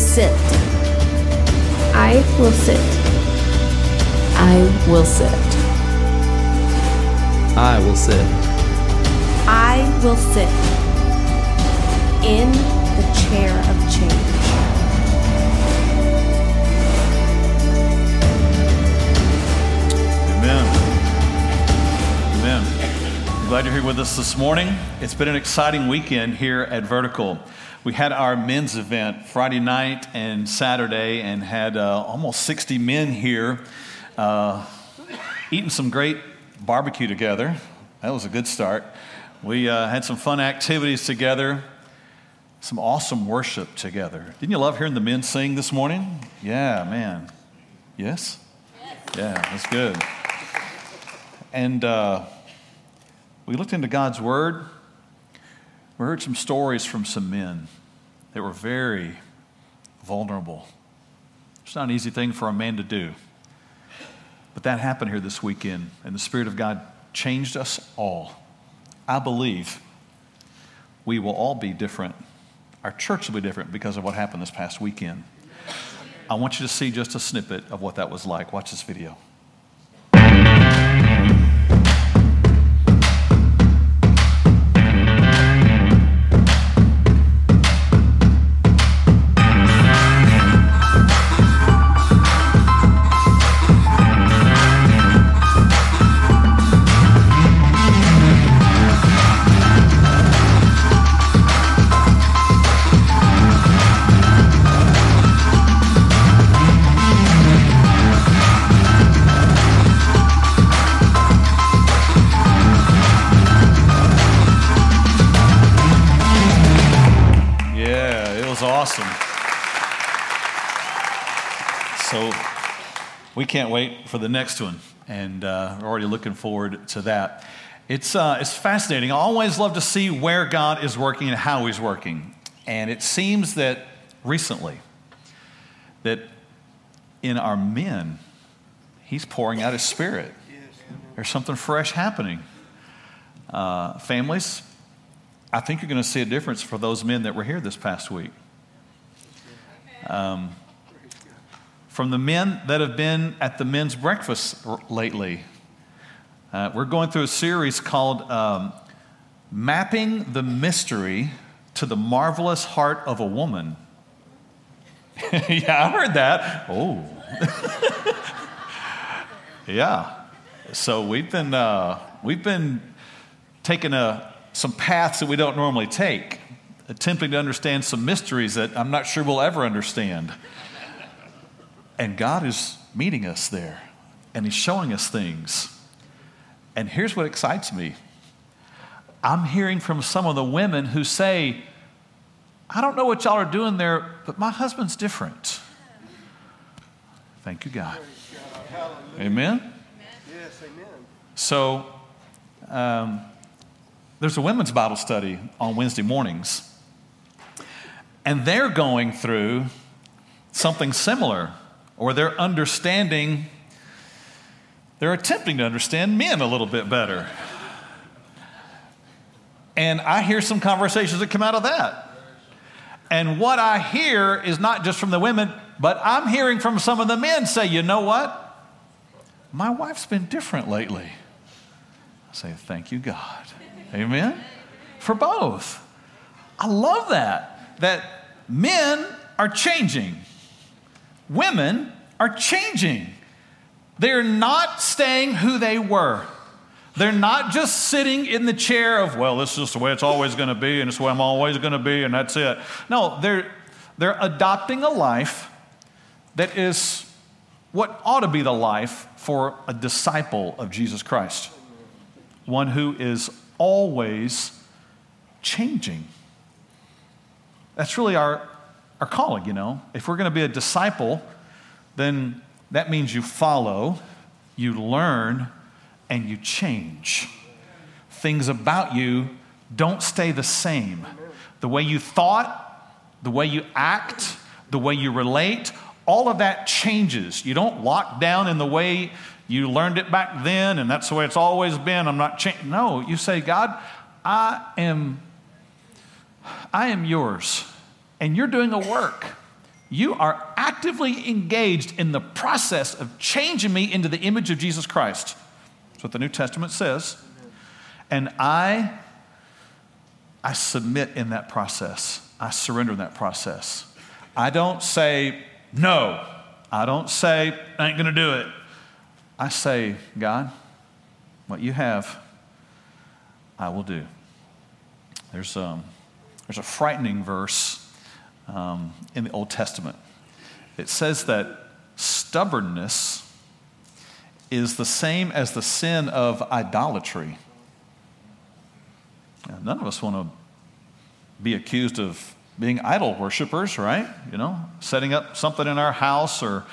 will sit. I will sit. I will sit. I will sit. I will sit in the chair of change. Amen. Amen. Glad you're here with us this morning. It's been an exciting weekend here at Vertical. We had our men's event Friday night and Saturday and had uh, almost 60 men here uh, eating some great barbecue together. That was a good start. We uh, had some fun activities together, some awesome worship together. Didn't you love hearing the men sing this morning? Yeah, man. Yes? Yeah, that's good. And uh, we looked into God's Word. We heard some stories from some men that were very vulnerable. It's not an easy thing for a man to do. But that happened here this weekend, and the Spirit of God changed us all. I believe we will all be different. Our church will be different because of what happened this past weekend. I want you to see just a snippet of what that was like. Watch this video. Can't wait for the next one, and uh, we're already looking forward to that. It's, uh, it's fascinating. I always love to see where God is working and how He's working. And it seems that recently, that in our men, He's pouring out His Spirit. There's something fresh happening. Uh, families, I think you're going to see a difference for those men that were here this past week. Um, from the men that have been at the men's breakfast r- lately, uh, we're going through a series called um, Mapping the Mystery to the Marvelous Heart of a Woman. yeah, I heard that. Oh. yeah. So we've been, uh, we've been taking a, some paths that we don't normally take, attempting to understand some mysteries that I'm not sure we'll ever understand. And God is meeting us there, and He's showing us things. And here's what excites me I'm hearing from some of the women who say, I don't know what y'all are doing there, but my husband's different. Thank you, God. Amen? Yes, amen. So, um, there's a women's Bible study on Wednesday mornings, and they're going through something similar, or they're understanding, they're attempting to understand men a little bit better. And I hear some conversations that come out of that. And what I hear is not just from the women, but I'm hearing from some of the men say, you know what? My wife's been different lately. I say, thank you, God. Amen? For both. I love that. That men are changing, women are changing. They're not staying who they were. They're not just sitting in the chair of, well, this is the way it's always going to be, and it's the way I'm always going to be, and that's it. No, they're, they're adopting a life that is what ought to be the life for a disciple of Jesus Christ, one who is always changing. That's really our, our calling, you know. If we're going to be a disciple, then that means you follow, you learn, and you change. Things about you don't stay the same. The way you thought, the way you act, the way you relate, all of that changes. You don't lock down in the way you learned it back then and that's the way it's always been. I'm not changing. No, you say, God, I am I am yours and you're doing a work. You are actively engaged in the process of changing me into the image of Jesus Christ. That's what the New Testament says. And I, I submit in that process. I surrender in that process. I don't say, no. I don't say, I ain't going to do it. I say, God, what you have, I will do. There's, um, there's a frightening verse um, in the Old Testament. It says that stubbornness is the same as the sin of idolatry. Now, none of us want to be accused of being idol worshippers, right? You know, setting up something in our house or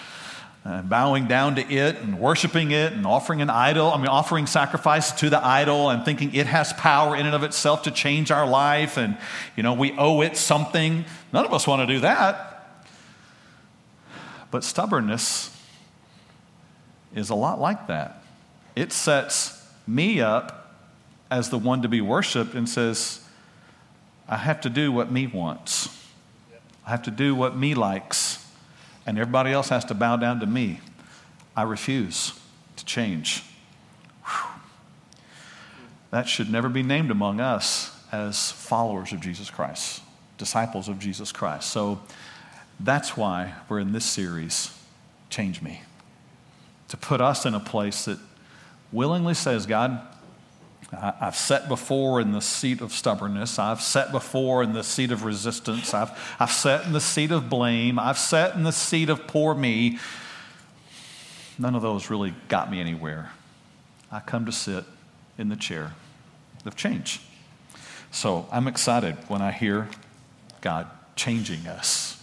uh, bowing down to it and worshiping it and offering an idol. I mean, offering sacrifice to the idol and thinking it has power in and of itself to change our life and, you know, we owe it something. None of us want to do that. But stubbornness is a lot like that. It sets me up as the one to be worshiped and says, I have to do what me wants. I have to do what me likes and everybody else has to bow down to me. I refuse to change. Whew. That should never be named among us as followers of Jesus Christ, disciples of Jesus Christ. So that's why we're in this series, Change Me. To put us in a place that willingly says, God, I've sat before in the seat of stubbornness. I've sat before in the seat of resistance. I've, I've sat in the seat of blame. I've sat in the seat of poor me. None of those really got me anywhere. I come to sit in the chair of change. So I'm excited when I hear God changing us.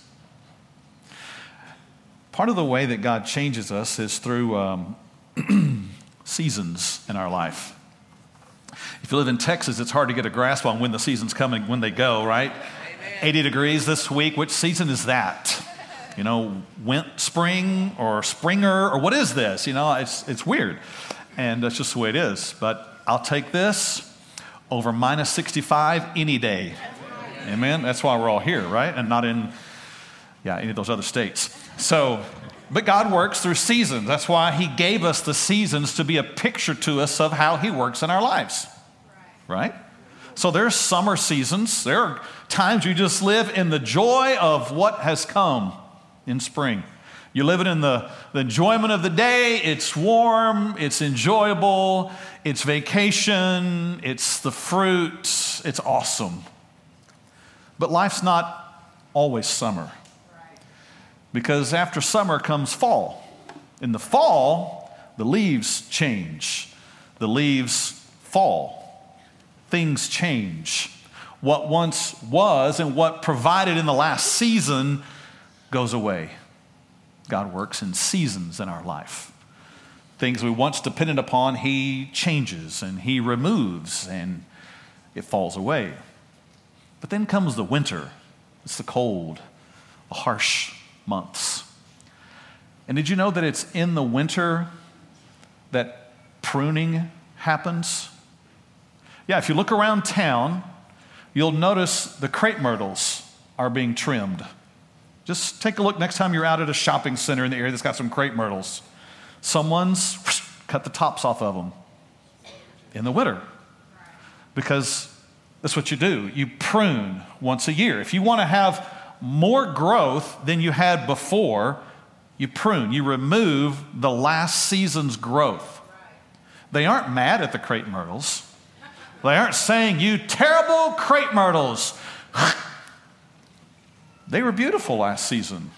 Part of the way that God changes us is through um, seasons in our life. If you live in Texas, it's hard to get a grasp on when the season's coming, when they go, right? Amen. 80 degrees this week. Which season is that? You know, went spring or springer or what is this? You know, it's, it's weird. And that's just the way it is. But I'll take this over minus 65 any day. Amen. That's why we're all here, right? And not in, yeah, any of those other states. So, but God works through seasons. That's why He gave us the seasons to be a picture to us of how He works in our lives right? So there's summer seasons. There are times you just live in the joy of what has come in spring. You live it in the, the enjoyment of the day. It's warm, it's enjoyable, it's vacation, it's the fruit, it's awesome. But life's not always summer. Because after summer comes fall. In the fall, the leaves change, the leaves fall things change. What once was and what provided in the last season goes away. God works in seasons in our life. Things we once depended upon, He changes and He removes and it falls away. But then comes the winter. It's the cold, the harsh months. And did you know that it's in the winter that pruning happens? Yeah, if you look around town, you'll notice the crepe myrtles are being trimmed. Just take a look next time you're out at a shopping center in the area that's got some crepe myrtles. Someone's whoosh, cut the tops off of them in the winter because that's what you do. You prune once a year. If you want to have more growth than you had before, you prune. You remove the last season's growth. They aren't mad at the crepe myrtles. They aren't saying, you terrible crepe myrtles. they were beautiful last season.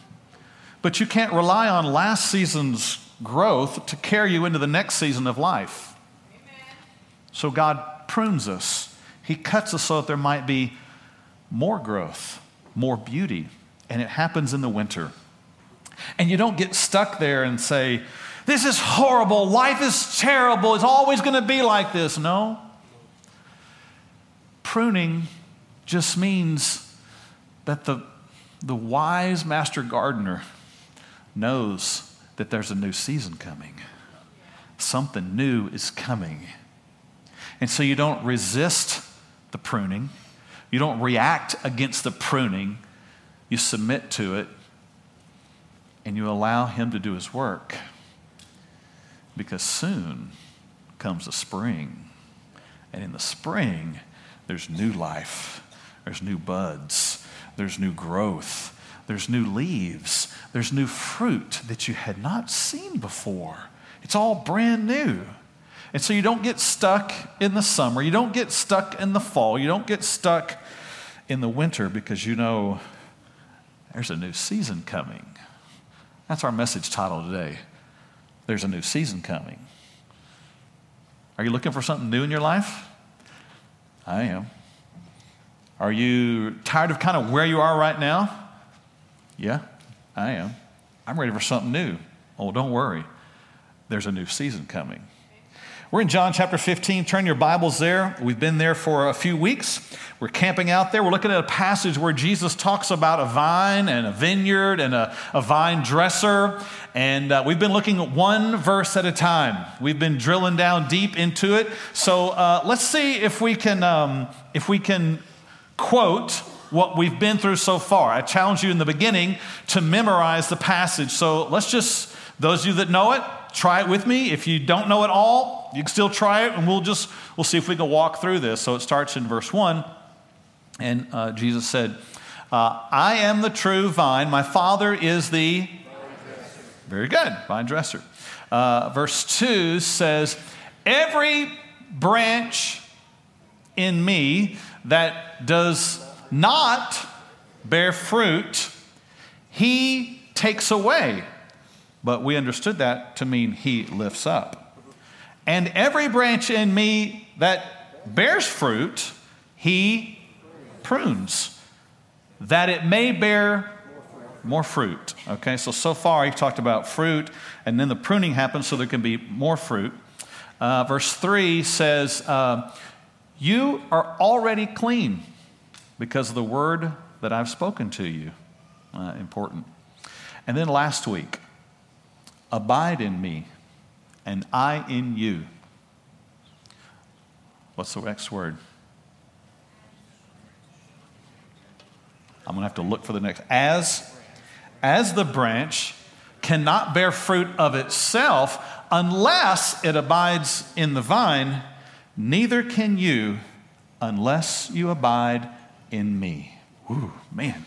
But you can't rely on last season's growth to carry you into the next season of life. Amen. So God prunes us, He cuts us so that there might be more growth, more beauty. And it happens in the winter. And you don't get stuck there and say, This is horrible. Life is terrible. It's always going to be like this. No. Pruning just means that the, the wise master gardener knows that there's a new season coming. Something new is coming. And so you don't resist the pruning, you don't react against the pruning, you submit to it and you allow Him to do His work. Because soon comes the spring. And in the spring, there's new life, there's new buds, there's new growth, there's new leaves, there's new fruit that you had not seen before. It's all brand new. And so you don't get stuck in the summer, you don't get stuck in the fall, you don't get stuck in the winter because you know there's a new season coming. That's our message title today. There's a new season coming. Are you looking for something new in your life? I am. Are you tired of kind of where you are right now? Yeah, I am. I'm ready for something new. Oh, don't worry. There's a new season coming. We're in John chapter 15. Turn your Bibles there. We've been there for a few weeks. We're camping out there. We're looking at a passage where Jesus talks about a vine and a vineyard and a, a vine dresser. And uh, we've been looking at one verse at a time. We've been drilling down deep into it. So uh, let's see if we can, um, if we can quote what we've been through so far. I challenge you in the beginning to memorize the passage. So let's just, those of you that know it, try it with me. If you don't know it all, you can still try it, and we'll just we'll see if we can walk through this. So it starts in verse one, and uh, Jesus said, uh, "I am the true vine. My Father is the very good vine dresser." Uh, verse two says, "Every branch in me that does not bear fruit, he takes away." But we understood that to mean he lifts up. And every branch in me that bears fruit, he prunes, that it may bear more fruit. Okay, so so far he talked about fruit, and then the pruning happens so there can be more fruit. Uh, verse 3 says, uh, You are already clean because of the word that I've spoken to you. Uh, important. And then last week, Abide in me, and I in you. What's the next word? I'm going to have to look for the next. As, as the branch cannot bear fruit of itself unless it abides in the vine, neither can you unless you abide in me. Ooh, man.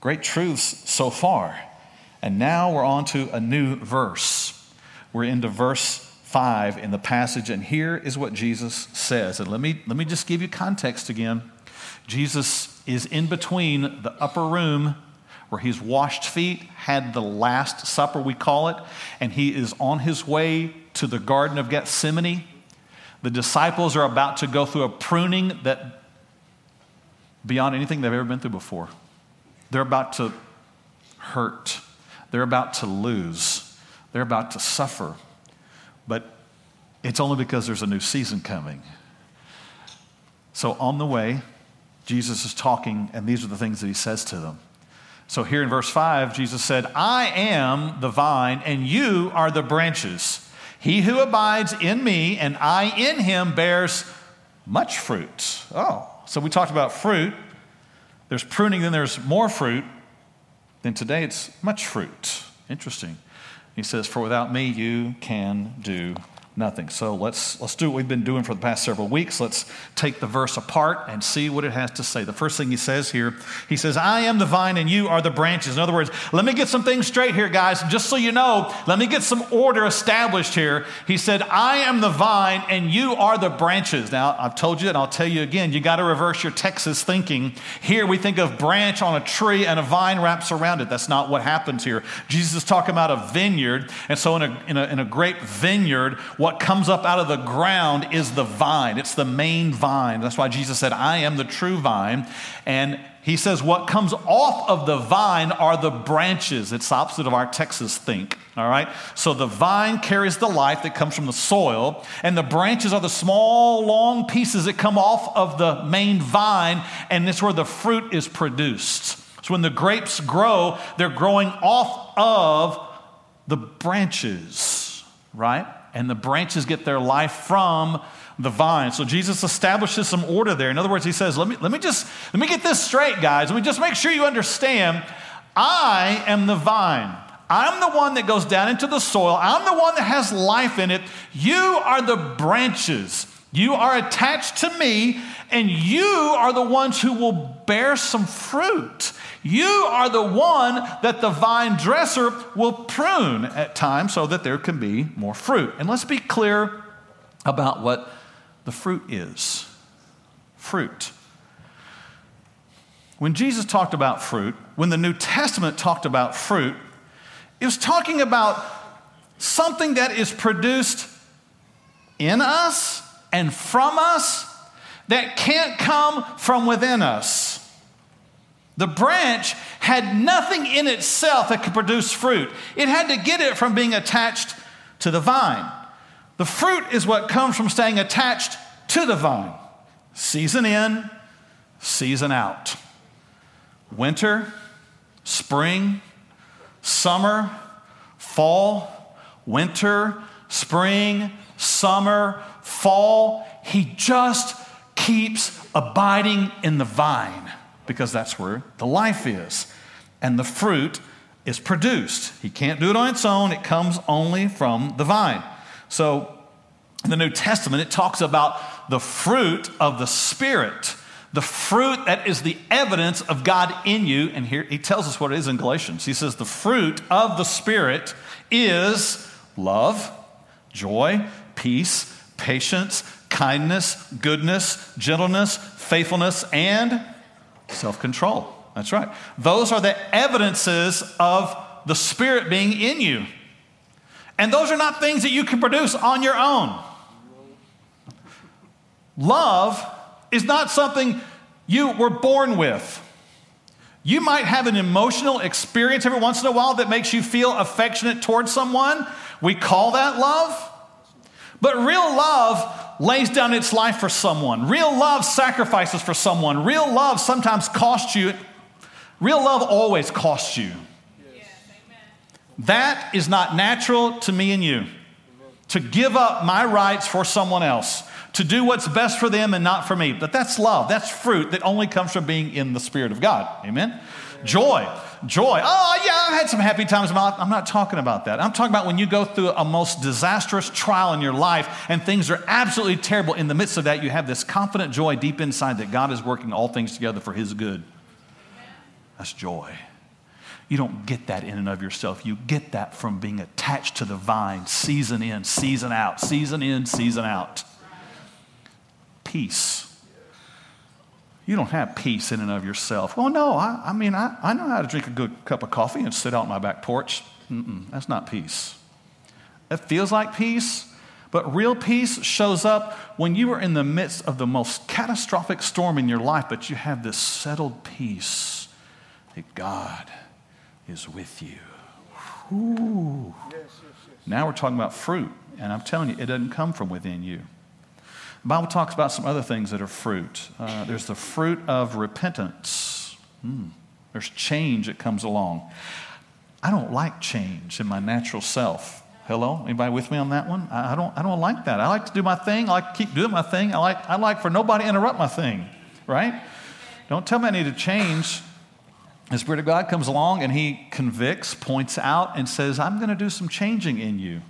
Great truths so far. And now we're on to a new verse. We're into verse 5 in the passage, and here is what Jesus says. And let me, let me just give you context again. Jesus is in between the upper room where he's washed feet, had the Last Supper, we call it, and he is on his way to the Garden of Gethsemane. The disciples are about to go through a pruning that beyond anything they've ever been through before. They're about to hurt. They're about to lose, they're about to suffer. But it's only because there's a new season coming. So on the way, Jesus is talking, and these are the things that he says to them. So here in verse 5, Jesus said, I am the vine, and you are the branches. He who abides in me and I in him bears much fruit. Oh, so we talked about fruit. There's pruning, then there's more fruit then today it's much fruit. Interesting. He says, For without me, you can do nothing. So let's, let's do what we've been doing for the past several weeks. Let's take the verse apart and see what it has to say. The first thing he says here, he says, I am the vine and you are the branches. In other words, let me get some things straight here, guys. Just so you know, let me get some order established here. He said, I am the vine and you are the branches. Now, I've told you and I'll tell you again, you got to reverse your Texas thinking. Here we think of branch on a tree and a vine wraps around it. That's not what happens here. Jesus is talking about a vineyard. And so in a, in a, in a great vineyard, what comes up out of the ground is the vine. It's the main vine. That's why Jesus said, I am the true vine. And he says, What comes off of the vine are the branches. It's opposite of our Texas think, all right? So the vine carries the life that comes from the soil, and the branches are the small, long pieces that come off of the main vine, and it's where the fruit is produced. So when the grapes grow, they're growing off of the branches, right? And the branches get their life from the vine. So Jesus establishes some order there. In other words, he says, let me, let me just, let me get this straight, guys. Let me just make sure you understand. I am the vine. I'm the one that goes down into the soil. I'm the one that has life in it. You are the branches. You are attached to me, and you are the ones who will bear some fruit. You are the one that the vine dresser will prune at times so that there can be more fruit. And let's be clear about what the fruit is fruit. When Jesus talked about fruit, when the New Testament talked about fruit, it was talking about something that is produced in us and from us that can't come from within us. The branch had nothing in itself that could produce fruit, it had to get it from being attached to the vine. The fruit is what comes from staying attached to the vine. Season in, season out. Winter, spring, summer, fall, winter, spring, summer, fall. He just keeps abiding in the vine because that's where the life is. And the fruit is produced. He can't do it on its own, it comes only from the vine. So, in the New Testament, it talks about the fruit of the Spirit, the fruit that is the evidence of God in you. And here he tells us what it is in Galatians. He says, The fruit of the Spirit is love, joy, peace, patience, kindness, goodness, gentleness, faithfulness, and self control. That's right. Those are the evidences of the Spirit being in you. And those are not things that you can produce on your own. Love is not something you were born with. You might have an emotional experience every once in a while that makes you feel affectionate towards someone. We call that love. But real love lays down its life for someone. Real love sacrifices for someone. Real love sometimes costs you. Real love always costs you. that is not natural to me and you. To give up my rights for someone else, to do what's best for them and not for me. But that's love. That's fruit that only comes from being in the Spirit of God. Amen? Joy joy. Oh, yeah, I've had some happy times in my life. I'm not talking about that. I'm talking about when you go through a most disastrous trial in your life and things are absolutely terrible. In the midst of that, you have this confident joy deep inside that God is working all things together for His good. That's joy. You don't get that in and of yourself. You get that from being attached to the vine, season in, season out, season in, season out. Peace you don't have peace in and of yourself. Well, no, I, I mean, I, I know how to drink a good cup of coffee and sit out on my back porch. Mm-mm, that's not peace. It feels like peace, but real peace shows up when you are in the midst of the most catastrophic storm in your life, but you have this settled peace that God is with you. Now we're talking about fruit, and I'm telling you, it doesn't come from within you. Bible talks about some other things that are fruit. Uh, there's the fruit of repentance. Mm. There's change that comes along. I don't like change in my natural self. Hello? Anybody with me on that one? I, I, don't, I don't like that. I like to do my thing. I like to keep doing my thing. I like, I like for nobody to interrupt my thing, right? Don't tell me I need to change. The Spirit of God comes along and He convicts, points out, and says, I'm going to do some changing in you.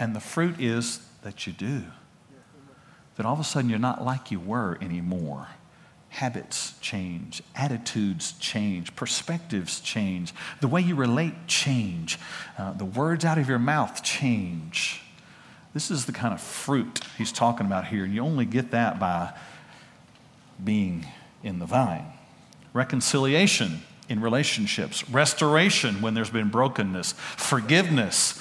And the fruit is that you do that all of a sudden you're not like you were anymore. Habits change, attitudes change, perspectives change, the way you relate change, uh, the words out of your mouth change. This is the kind of fruit he's talking about here, and you only get that by being in the vine. Reconciliation in relationships, restoration when there's been brokenness, forgiveness.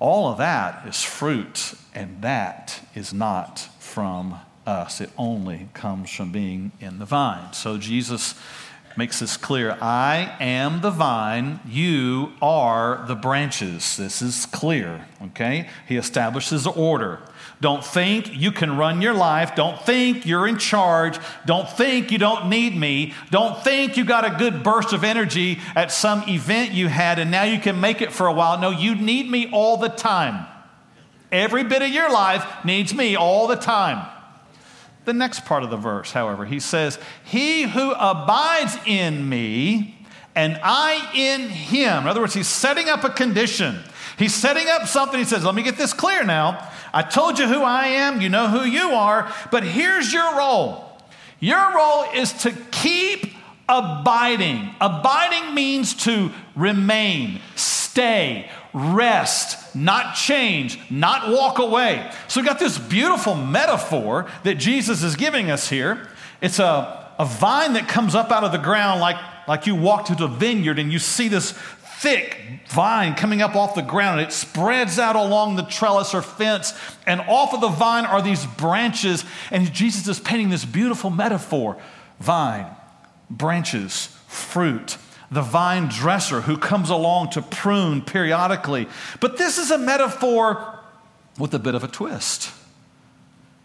All of that is fruit, and that is not from us. It only comes from being in the vine. So Jesus makes this clear I am the vine, you are the branches. This is clear, okay? He establishes order. Don't think you can run your life. Don't think you're in charge. Don't think you don't need me. Don't think you got a good burst of energy at some event you had and now you can make it for a while. No, you need me all the time. Every bit of your life needs me all the time. The next part of the verse, however, he says, He who abides in me and I in him. In other words, he's setting up a condition. He's setting up something. He says, Let me get this clear now. I told you who I am, you know who you are, but here's your role. Your role is to keep abiding. Abiding means to remain, stay, rest, not change, not walk away. So we got this beautiful metaphor that Jesus is giving us here. It's a, a vine that comes up out of the ground like, like you walk to the vineyard and you see this thick vine coming up off the ground it spreads out along the trellis or fence and off of the vine are these branches and jesus is painting this beautiful metaphor vine branches fruit the vine dresser who comes along to prune periodically. But this is a metaphor with a bit of a twist.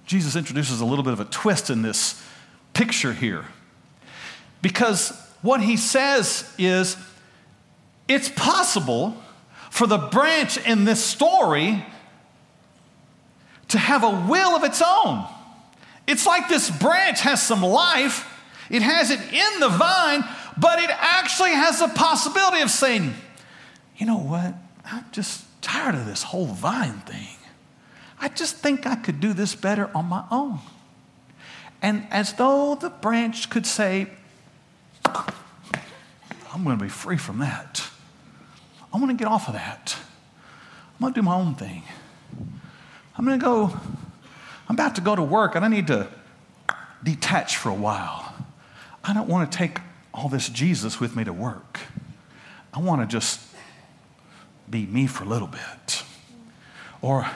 Jesus introduces a little bit of a twist in this picture here. Because what he says is it's possible for the branch in this story to have a will of its own. It's like this branch has some life, it has it in the vine, but it actually has the possibility of saying, you know what? I'm just tired of this whole vine thing. I just think I could do this better on my own. And as though the branch could say, I'm going to be free from that. I want to get off of that. I'm going to do my own thing. I'm going to go, I'm about to go to work and I need to detach for a while. I don't want to take all this Jesus with me to work. I want to just be me for a little bit. Or,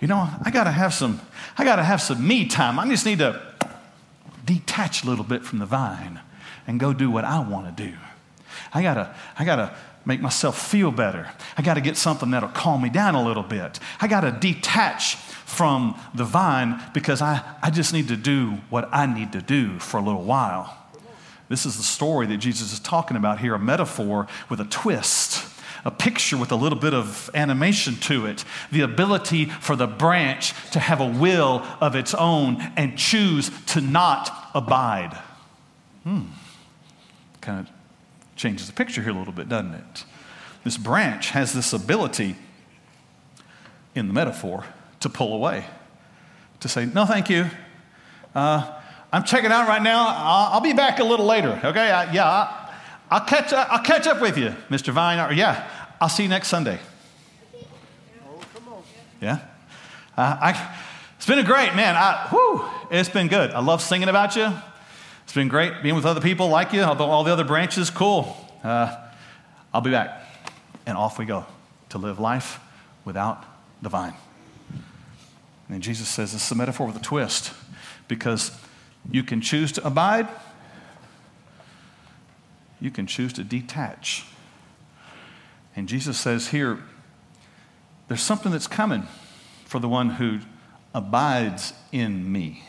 you know, I got to have some, I got to have some me time. I just need to detach a little bit from the vine and go do what I want to do. I got to, I got to make myself feel better. I got to get something that'll calm me down a little bit. I got to detach from the vine because I, I just need to do what I need to do for a little while. This is the story that Jesus is talking about here a metaphor with a twist, a picture with a little bit of animation to it, the ability for the branch to have a will of its own and choose to not abide. Hmm. Kind of changes the picture here a little bit, doesn't it? This branch has this ability in the metaphor to pull away, to say, No, thank you. Uh, I'm checking out right now. I'll, I'll, be back a little later. Okay? I, yeah, I, I'll, catch, I'll catch up with you, Mr. Vine. Or, yeah, I'll see you next Sunday. Yeah? Uh, I, it's been a great, man. I, whew, it's been good. I love singing about you. It's been great being with other people like you, although all the other branches. Cool. Uh, I'll be back. And off we go to live life without the vine. And Jesus says this is a metaphor with a twist because you can choose to abide, you can choose to detach. And Jesus says here, there's something that's coming for the one who abides in me,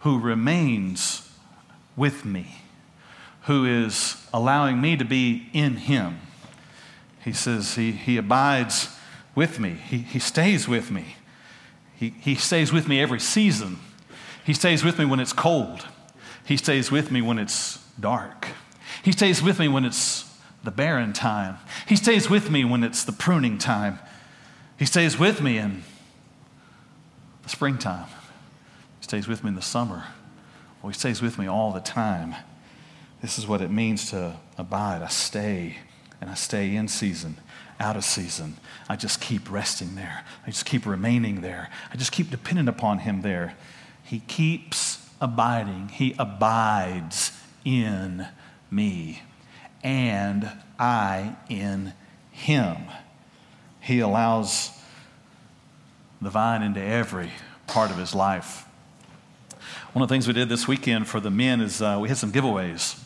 who remains with me, who is allowing me to be in him. He says he, he abides with me, he, he stays with me. He, he stays with me every season. He stays with me when it's cold. He stays with me when it's dark. He stays with me when it's the barren time. He stays with me when it's the pruning time. He stays with me in the springtime. He stays with me in the summer. Well, he stays with me all the time. This is what it means to abide. I stay, and I stay in season, out of season. I just keep resting there. I just keep remaining there. I just keep dependent upon him there. He keeps abiding, he abides in me, and I in him. He allows the vine into every part of his life. One of the things we did this weekend for the men is uh, we had some giveaways.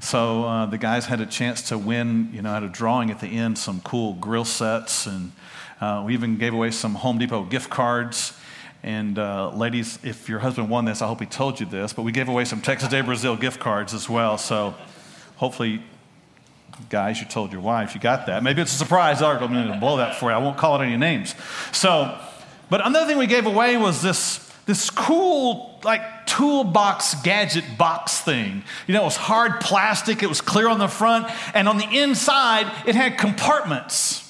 So uh, the guys had a chance to win, you know, at a drawing at the end, some cool grill sets, and uh, we even gave away some Home Depot gift cards. And uh, ladies, if your husband won this, I hope he told you this, but we gave away some Texas de Brazil gift cards as well. So hopefully, guys, you told your wife you got that. Maybe it's a surprise article. I'm going to blow that for you. I won't call it any names. So, but another thing we gave away was this this cool like toolbox gadget box thing. You know, it was hard plastic, it was clear on the front, and on the inside, it had compartments.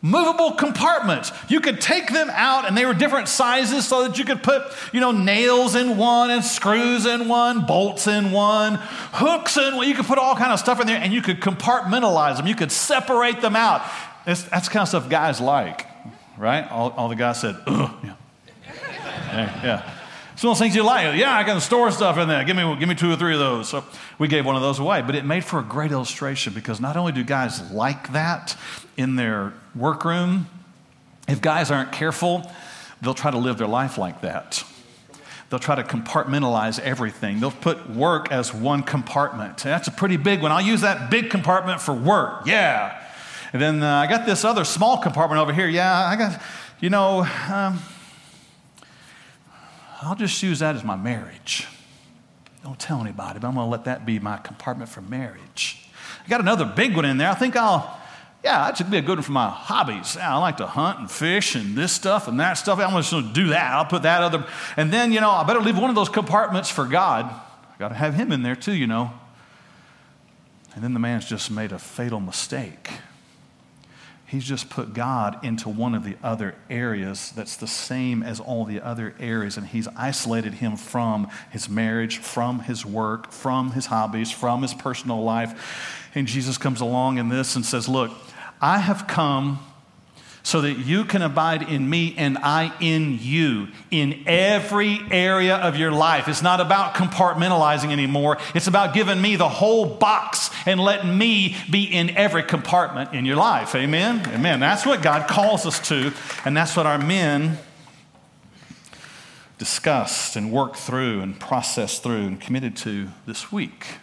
Movable compartments. You could take them out, and they were different sizes so that you could put, you know, nails in one and screws in one, bolts in one, hooks in one. You could put all kind of stuff in there, and you could compartmentalize them. You could separate them out. It's, that's the kind of stuff guys like, right? All, all the guys said, ugh. Yeah. yeah. One of those things you like. Yeah, I can store stuff in there. Give me, give me two or three of those. So we gave one of those away. But it made for a great illustration because not only do guys like that in their workroom, if guys aren't careful, they'll try to live their life like that. They'll try to compartmentalize everything. They'll put work as one compartment. That's a pretty big one. I'll use that big compartment for work. Yeah. And then uh, I got this other small compartment over here. Yeah, I got, you know, um, I'll just use that as my marriage. Don't tell anybody, but I'm going to let that be my compartment for marriage. I got another big one in there. I think I'll, yeah, that should be a good one for my hobbies. Yeah, I like to hunt and fish and this stuff and that stuff. I'm just going to do that. I'll put that other, and then, you know, I better leave one of those compartments for God. I got to have Him in there too, you know. And then the man's just made a fatal mistake. He's just put God into one of the other areas that's the same as all the other areas, and he's isolated him from his marriage, from his work, from his hobbies, from his personal life. And Jesus comes along in this and says, Look, I have come so that you can abide in me and I in you in every area of your life. It's not about compartmentalizing anymore. It's about giving me the whole box and letting me be in every compartment in your life. Amen? Amen. That's what God calls us to, and that's what our men discussed and worked through and processed through and committed to this week.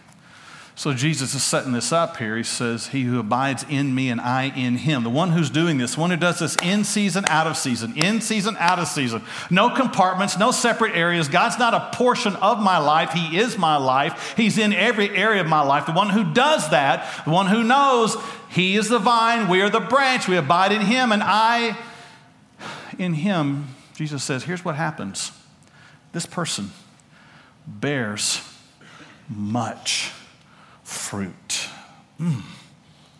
So Jesus is setting this up here. He says, He who abides in me and I in him. The one who's doing this, one who does this in season, out of season, in season, out of season. No compartments, no separate areas. God's not a portion of my life. He is my life. He's in every area of my life. The one who does that, the one who knows He is the vine, we are the branch, we abide in Him, and I in Him. Jesus says, Here's what happens this person bears much fruit. Mm,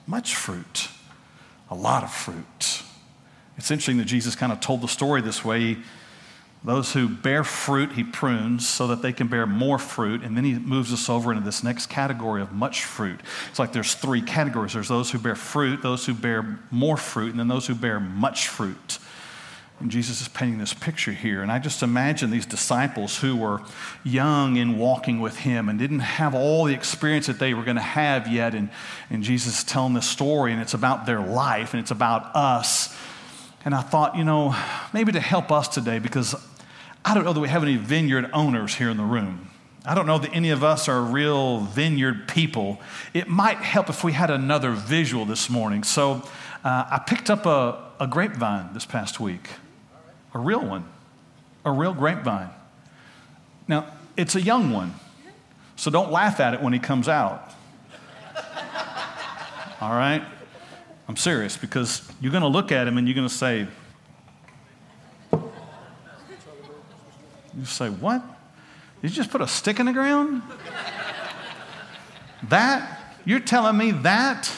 much fruit. A lot of fruit. It's interesting that Jesus kind of told the story this way. Those who bear fruit, he prunes so that they can bear more fruit. And then he moves us over into this next category of much fruit. It's like there's three categories there's those who bear fruit, those who bear more fruit, and then those who bear much fruit. And Jesus is painting this picture here. And I just imagine these disciples who were young in walking with him and didn't have all the experience that they were going to have yet. And, and Jesus is telling this story, and it's about their life and it's about us. And I thought, you know, maybe to help us today, because I don't know that we have any vineyard owners here in the room. I don't know that any of us are real vineyard people. It might help if we had another visual this morning. So uh, I picked up a, a grapevine this past week a real one, a real grapevine. Now, it's a young one, so don't laugh at it when he comes out. All right? I'm serious because you're going to look at him and you're going to say, You say, What? Did you just put a stick in the ground? that? You're telling me that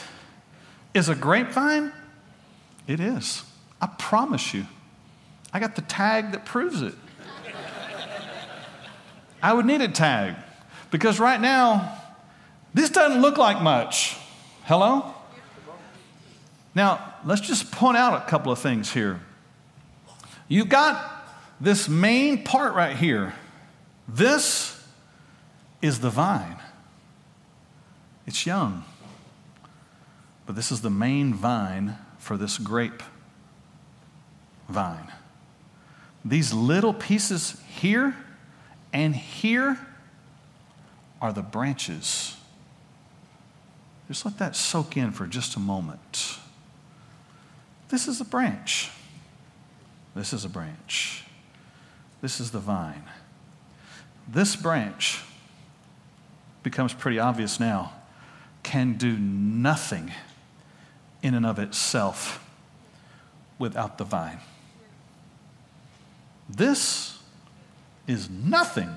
is a grapevine? It is. I promise you. I got the tag that proves it. I would need a tag because right now, this doesn't look like much. Hello? Now, let's just point out a couple of things here. You've got this main part right here. This is the vine. It's young, but this is the main vine for this grape vine. These little pieces here and here are the branches. Just let that soak in for just a moment. This is a branch. This is a branch. This is the vine. This branch becomes pretty obvious now can do nothing in and of itself without the vine. This is nothing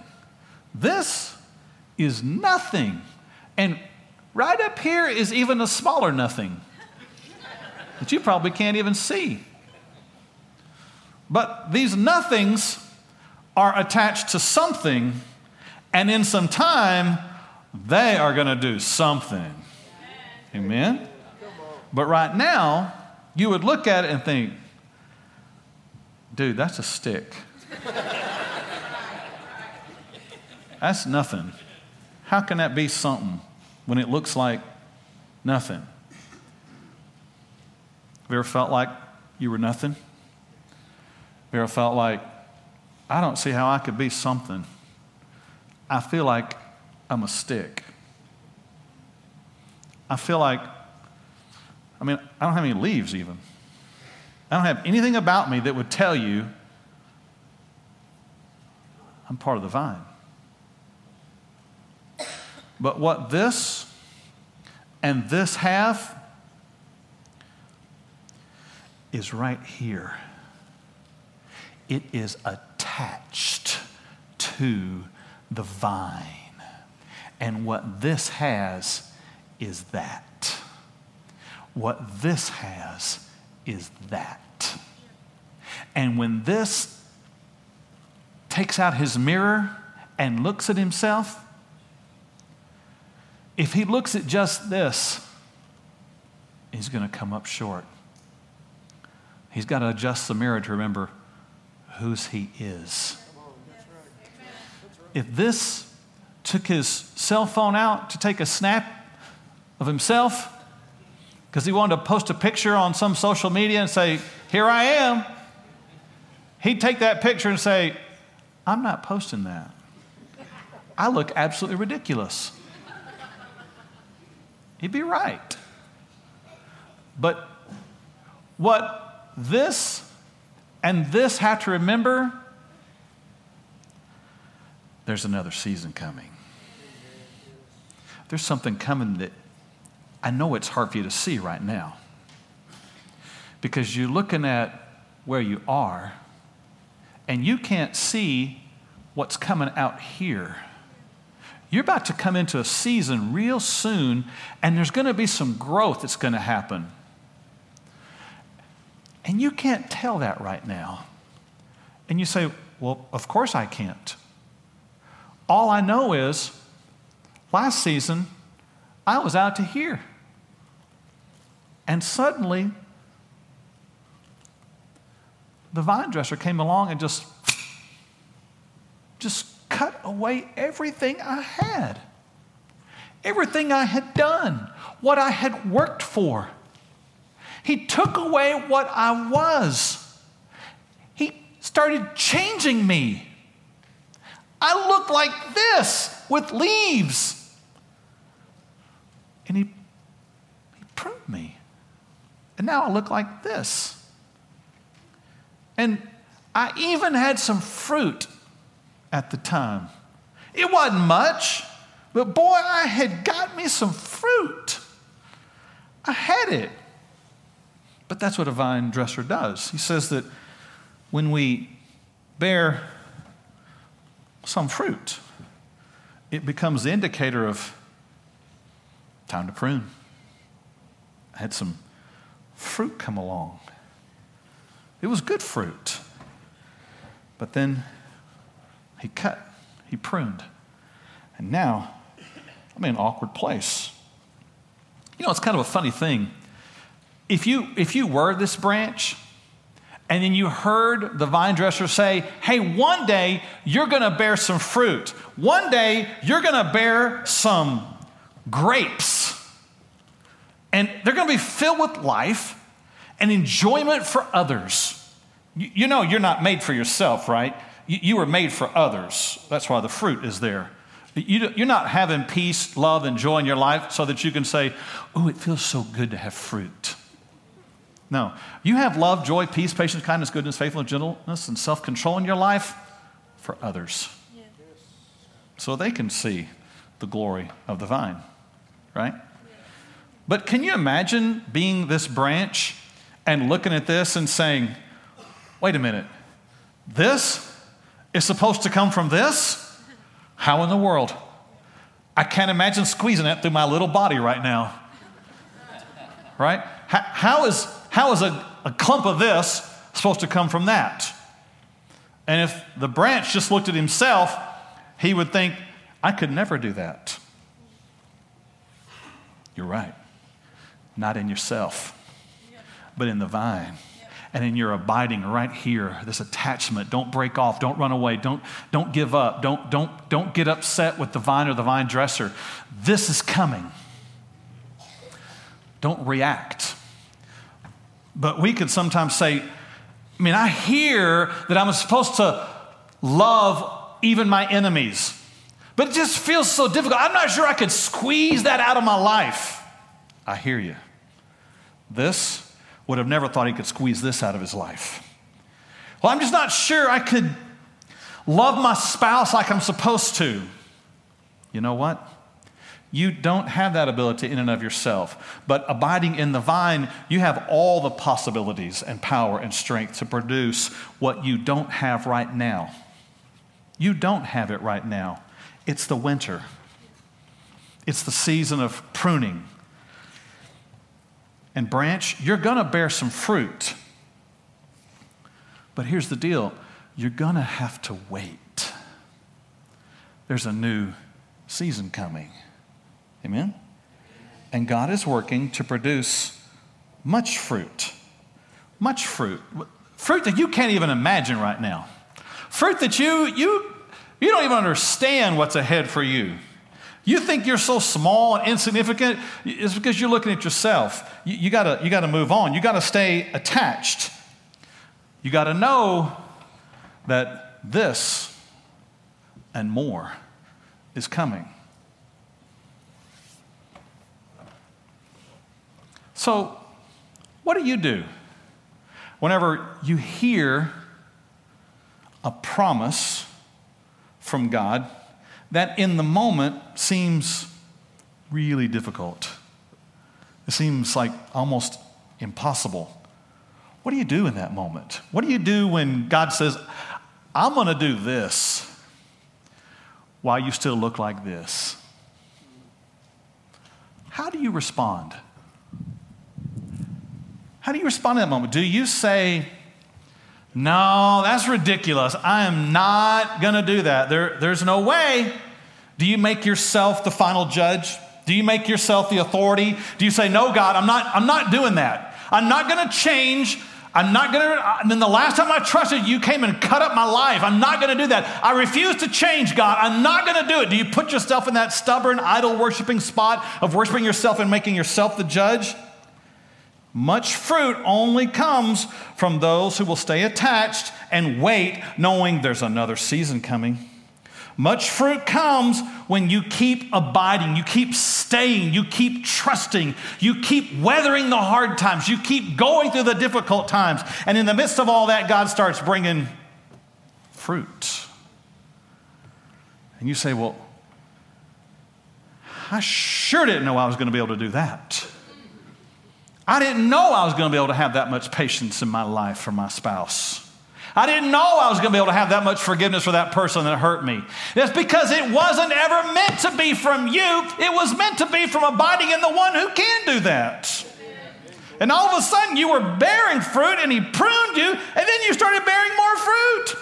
This is nothing. And right up here is even a smaller nothing that you probably can't even see. But these nothings are attached to something, and in some time, they are going to do something. Amen? But right now, you would look at it and think, dude, that's a stick. that's nothing. How can that be something when it looks like nothing? Have you ever felt like you were nothing? Have you ever felt like, I don't see how I could be something? I feel like I'm a stick. I feel like, I mean, I don't have any leaves even. I don't have anything about me that would tell you I'm part of the vine. But what this and this have is right here. It is attached to the vine. And what this has is that. What this has is that. And when this takes out his mirror and looks at himself, if he looks at just this, he's going to come up short. He's got to adjust the mirror to remember whose he is. If this took his cell phone out to take a snap of himself, because he wanted to post a picture on some social media and say, Here I am. He'd take that picture and say, I'm not posting that. I look absolutely ridiculous. He'd be right. But what this and this have to remember there's another season coming. There's something coming that I know it's hard for you to see right now because you're looking at where you are and you can't see what's coming out here. You're about to come into a season real soon, and there's going to be some growth that's going to happen. And you can't tell that right now. And you say, Well, of course I can't. All I know is last season, I was out to here. And suddenly, the vine dresser came along and just, just cut away everything I had, everything I had done, what I had worked for. He took away what I was. He started changing me. I looked like this with leaves. And he, he pruned me. And now I look like this. And I even had some fruit at the time. It wasn't much, but boy, I had got me some fruit. I had it. But that's what a vine dresser does. He says that when we bear some fruit, it becomes the indicator of time to prune. I had some fruit come along. It was good fruit. But then he cut, he pruned. And now I'm in an awkward place. You know, it's kind of a funny thing. If you, if you were this branch, and then you heard the vine dresser say, Hey, one day you're going to bear some fruit. One day you're going to bear some grapes. And they're going to be filled with life and enjoyment for others. You, you know, you're not made for yourself, right? You, you were made for others. That's why the fruit is there. You, you're not having peace, love, and joy in your life so that you can say, Oh, it feels so good to have fruit. No. You have love, joy, peace, patience, kindness, goodness, faithfulness, gentleness, and self control in your life for others. Yeah. So they can see the glory of the vine, right? But can you imagine being this branch and looking at this and saying, wait a minute, this is supposed to come from this? How in the world? I can't imagine squeezing it through my little body right now. Right? How is, how is a, a clump of this supposed to come from that? And if the branch just looked at himself, he would think, I could never do that. You're right. Not in yourself, but in the vine. And in your abiding right here this attachment don't break off don't run away don't, don't give up don't, don't, don't get upset with the vine or the vine dresser. This is coming. Don't react. But we could sometimes say i mean i hear that i'm supposed to love even my enemies but it just feels so difficult. I'm not sure i could squeeze that out of my life. I hear you this would have never thought he could squeeze this out of his life. Well, I'm just not sure I could love my spouse like I'm supposed to. You know what? You don't have that ability in and of yourself. But abiding in the vine, you have all the possibilities and power and strength to produce what you don't have right now. You don't have it right now. It's the winter, it's the season of pruning, and branch, you're going to bear some fruit. But here's the deal you're going to have to wait. There's a new season coming. Amen? And God is working to produce much fruit. Much fruit. Fruit that you can't even imagine right now. Fruit that you, you, you don't even understand what's ahead for you. You think you're so small and insignificant, it's because you're looking at yourself. You, you, gotta, you gotta move on. You gotta stay attached. You gotta know that this and more is coming. So, what do you do whenever you hear a promise from God? That in the moment seems really difficult. It seems like almost impossible. What do you do in that moment? What do you do when God says, I'm going to do this while you still look like this? How do you respond? How do you respond in that moment? Do you say, no, that's ridiculous. I am not going to do that. There, there's no way. Do you make yourself the final judge? Do you make yourself the authority? Do you say, No, God, I'm not, I'm not doing that. I'm not going to change. I'm not going to. And then the last time I trusted you came and cut up my life. I'm not going to do that. I refuse to change, God. I'm not going to do it. Do you put yourself in that stubborn, idol worshiping spot of worshiping yourself and making yourself the judge? Much fruit only comes from those who will stay attached and wait, knowing there's another season coming. Much fruit comes when you keep abiding, you keep staying, you keep trusting, you keep weathering the hard times, you keep going through the difficult times. And in the midst of all that, God starts bringing fruit. And you say, Well, I sure didn't know I was going to be able to do that. I didn't know I was going to be able to have that much patience in my life for my spouse. I didn't know I was going to be able to have that much forgiveness for that person that hurt me. That's because it wasn't ever meant to be from you, it was meant to be from abiding in the one who can do that. And all of a sudden, you were bearing fruit, and he pruned you, and then you started bearing more fruit.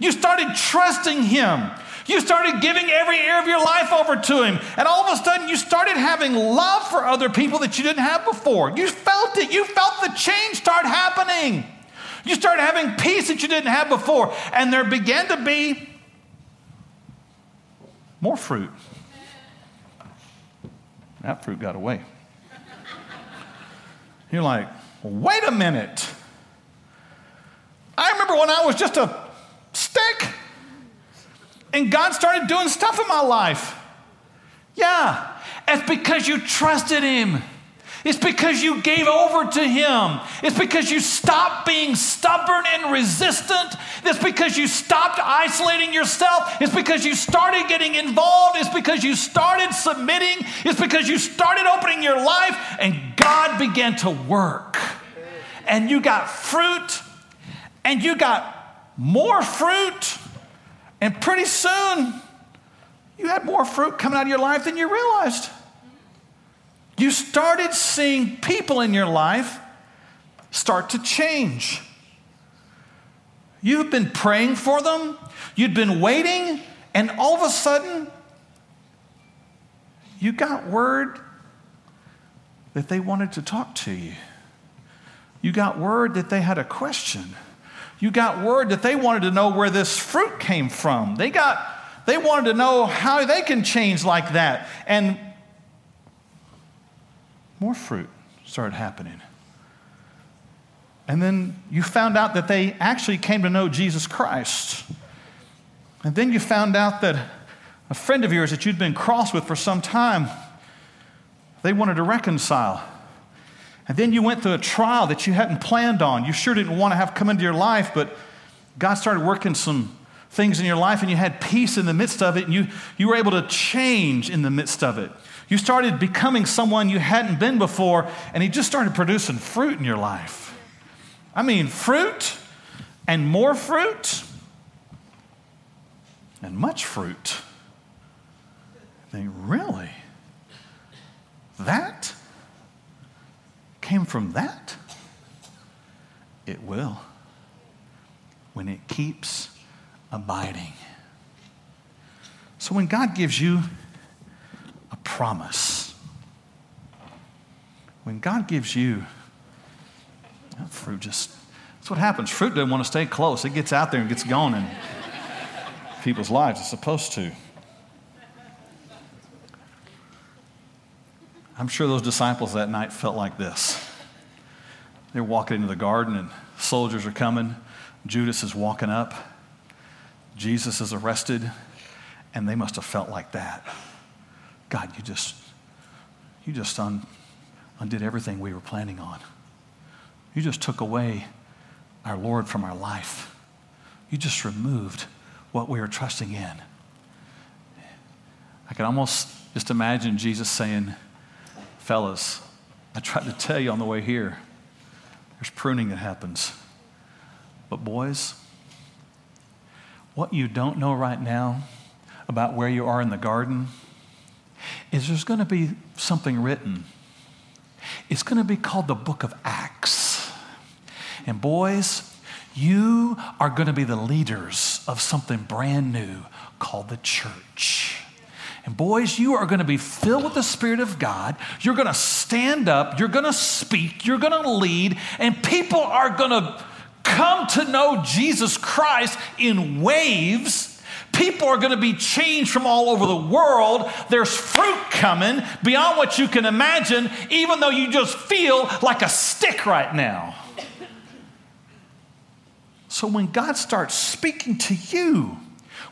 You started trusting him. You started giving every area of your life over to Him. And all of a sudden, you started having love for other people that you didn't have before. You felt it. You felt the change start happening. You started having peace that you didn't have before. And there began to be more fruit. That fruit got away. You're like, wait a minute. I remember when I was just a stick. And God started doing stuff in my life. Yeah, it's because you trusted Him. It's because you gave over to Him. It's because you stopped being stubborn and resistant. It's because you stopped isolating yourself. It's because you started getting involved. It's because you started submitting. It's because you started opening your life and God began to work. And you got fruit and you got more fruit and pretty soon, you had more fruit coming out of your life than you realized. You started seeing people in your life start to change. You've been praying for them, you'd been waiting, and all of a sudden, you got word that they wanted to talk to you. You got word that they had a question. You got word that they wanted to know where this fruit came from. They got they wanted to know how they can change like that. And more fruit started happening. And then you found out that they actually came to know Jesus Christ. And then you found out that a friend of yours that you'd been cross with for some time, they wanted to reconcile. And then you went through a trial that you hadn't planned on. You sure didn't want to have come into your life, but God started working some things in your life and you had peace in the midst of it and you, you were able to change in the midst of it. You started becoming someone you hadn't been before and He just started producing fruit in your life. I mean, fruit and more fruit and much fruit. I think, really? That came from that? It will when it keeps abiding. So when God gives you a promise, when God gives you fruit, just that's what happens. Fruit doesn't want to stay close. It gets out there and gets going in people's lives. It's supposed to. I'm sure those disciples that night felt like this. They're walking into the garden and soldiers are coming. Judas is walking up. Jesus is arrested, and they must have felt like that. God, you just, you just un, undid everything we were planning on. You just took away our Lord from our life. You just removed what we were trusting in. I can almost just imagine Jesus saying, Fellas, I tried to tell you on the way here, there's pruning that happens. But, boys, what you don't know right now about where you are in the garden is there's going to be something written. It's going to be called the book of Acts. And boys, you are going to be the leaders of something brand new called the church. And boys, you are going to be filled with the Spirit of God. You're going to stand up, you're going to speak, you're going to lead, and people are going to come to know Jesus Christ in waves. People are going to be changed from all over the world. There's fruit coming beyond what you can imagine, even though you just feel like a stick right now. So when God starts speaking to you,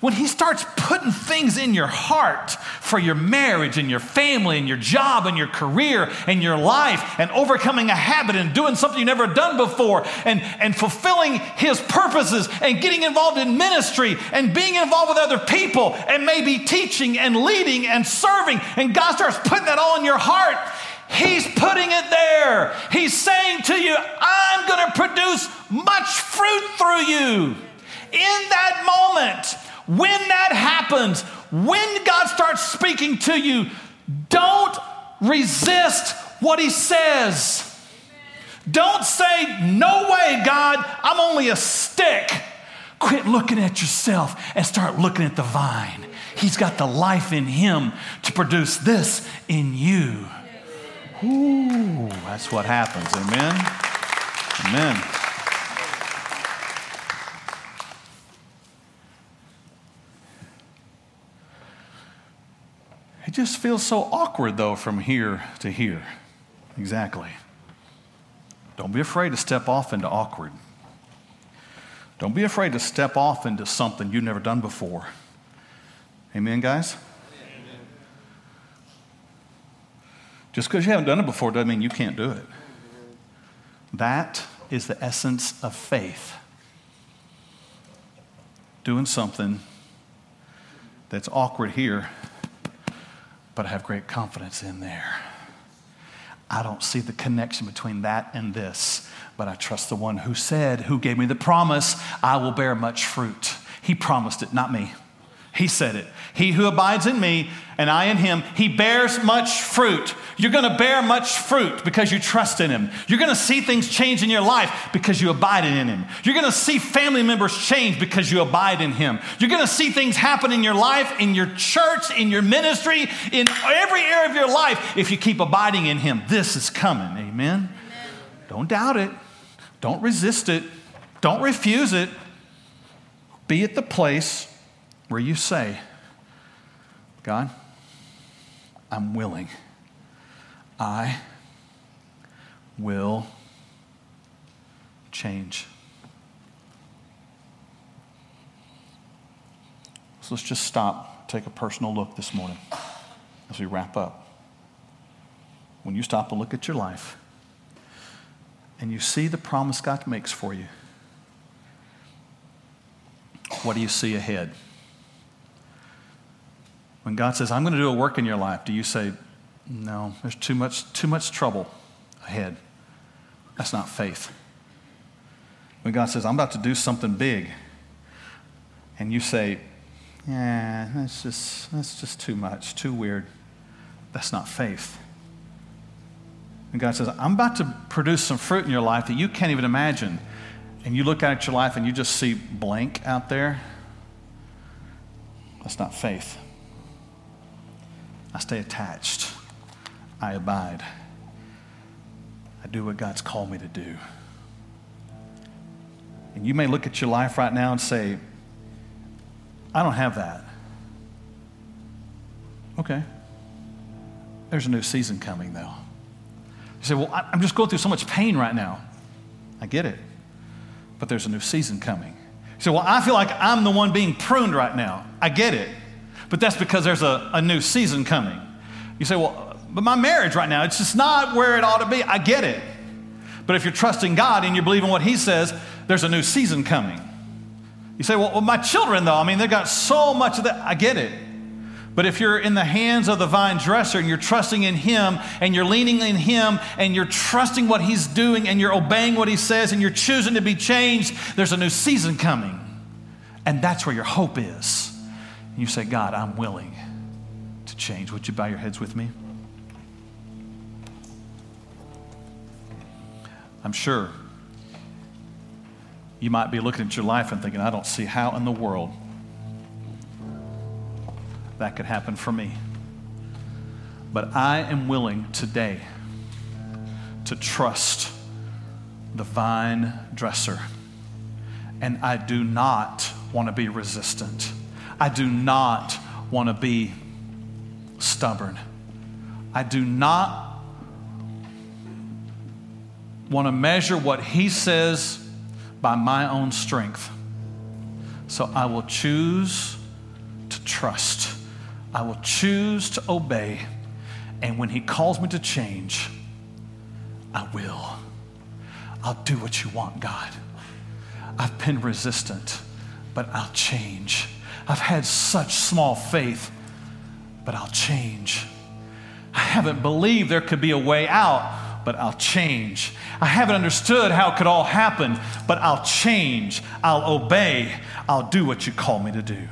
when he starts putting things in your heart for your marriage and your family and your job and your career and your life and overcoming a habit and doing something you've never done before and, and fulfilling his purposes and getting involved in ministry and being involved with other people and maybe teaching and leading and serving and God starts putting that all in your heart, He's putting it there. He's saying to you, I'm going to produce much fruit through you. In that moment, when that happens, when God starts speaking to you, don't resist what He says. Don't say, No way, God, I'm only a stick. Quit looking at yourself and start looking at the vine. He's got the life in Him to produce this in you. Ooh, that's what happens. Amen. Amen. Just feels so awkward, though, from here to here. Exactly. Don't be afraid to step off into awkward. Don't be afraid to step off into something you've never done before. Amen, guys? Amen. Just because you haven't done it before doesn't mean you can't do it. That is the essence of faith. Doing something that's awkward here but I have great confidence in there. I don't see the connection between that and this, but I trust the one who said, who gave me the promise, I will bear much fruit. He promised it, not me. He said it. He who abides in me and I in him, he bears much fruit. You're going to bear much fruit because you trust in him. You're going to see things change in your life because you abide in him. You're going to see family members change because you abide in him. You're going to see things happen in your life, in your church, in your ministry, in every area of your life if you keep abiding in him. This is coming. Amen. Amen. Don't doubt it. Don't resist it. Don't refuse it. Be at the place where you say, God, I'm willing. I will change. So let's just stop, take a personal look this morning as we wrap up. When you stop and look at your life and you see the promise God makes for you, what do you see ahead? When God says, I'm going to do a work in your life, do you say, No, there's too much, too much trouble ahead? That's not faith. When God says, I'm about to do something big, and you say, Yeah, that's just, that's just too much, too weird, that's not faith. And God says, I'm about to produce some fruit in your life that you can't even imagine and you look at your life and you just see blank out there, that's not faith. I stay attached. I abide. I do what God's called me to do. And you may look at your life right now and say, I don't have that. Okay. There's a new season coming, though. You say, Well, I'm just going through so much pain right now. I get it but there's a new season coming. You say, Well, I feel like I'm the one being pruned right now. I get it, but that's because there's a, a new season coming. You say, Well, but my marriage right now, it's just not where it ought to be. I get it. But if you're trusting God and you're believing what He says, there's a new season coming. You say, well, well, my children, though, I mean, they've got so much of that. I get it. But if you're in the hands of the vine dresser and you're trusting in Him and you're leaning in Him and you're trusting what He's doing and you're obeying what He says and you're choosing to be changed, there's a new season coming. And that's where your hope is. You say, God, I'm willing to change. Would you bow your heads with me? I'm sure you might be looking at your life and thinking, I don't see how in the world that could happen for me. But I am willing today to trust the vine dresser. And I do not want to be resistant. I do not want to be stubborn. I do not want to measure what he says by my own strength. So I will choose to trust. I will choose to obey. And when He calls me to change, I will. I'll do what you want, God. I've been resistant, but I'll change. I've had such small faith, but I'll change. I haven't believed there could be a way out, but I'll change. I haven't understood how it could all happen, but I'll change. I'll obey. I'll do what you call me to do.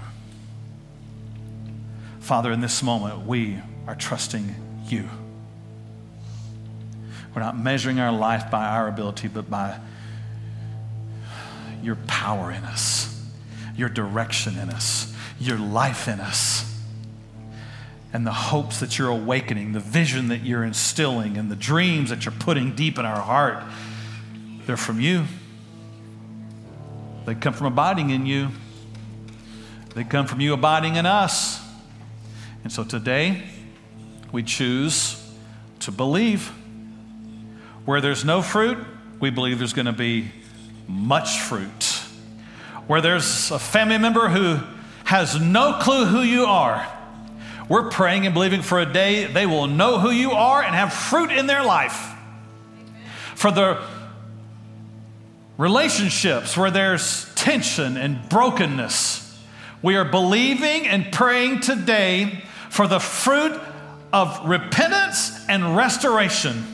Father, in this moment, we are trusting you. We're not measuring our life by our ability, but by your power in us, your direction in us, your life in us, and the hopes that you're awakening, the vision that you're instilling, and the dreams that you're putting deep in our heart. They're from you. They come from abiding in you. They come from you abiding in us. And so today, we choose to believe. Where there's no fruit, we believe there's going to be much fruit. Where there's a family member who has no clue who you are, we're praying and believing for a day they will know who you are and have fruit in their life. For the relationships where there's tension and brokenness, we are believing and praying today for the fruit of repentance and restoration.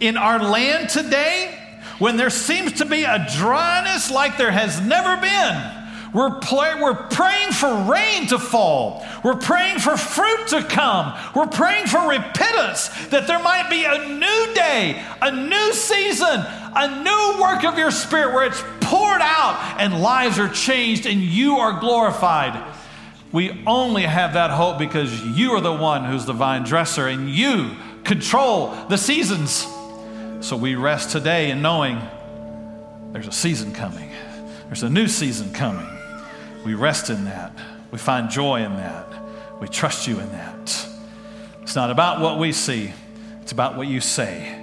In our land today, when there seems to be a dryness like there has never been, We're, play, we're praying for rain to fall. We're praying for fruit to come. We're praying for repentance that there might be a new day, a new season, a new work of your spirit where it's poured out and lives are changed and you are glorified. We only have that hope because you are the one who's the vine dresser and you control the seasons. So we rest today in knowing there's a season coming, there's a new season coming. We rest in that. We find joy in that. We trust you in that. It's not about what we see, it's about what you say.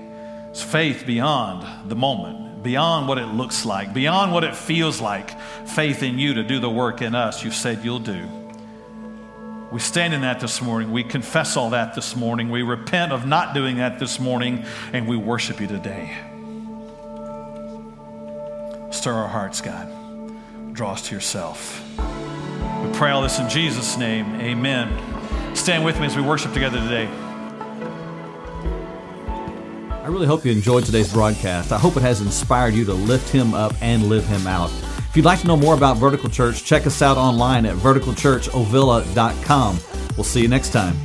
It's faith beyond the moment, beyond what it looks like, beyond what it feels like. Faith in you to do the work in us you said you'll do. We stand in that this morning. We confess all that this morning. We repent of not doing that this morning, and we worship you today. Stir our hearts, God. Draw us to yourself. We pray all this in Jesus' name. Amen. Stand with me as we worship together today. I really hope you enjoyed today's broadcast. I hope it has inspired you to lift him up and live him out. If you'd like to know more about Vertical Church, check us out online at verticalchurchovilla.com. We'll see you next time.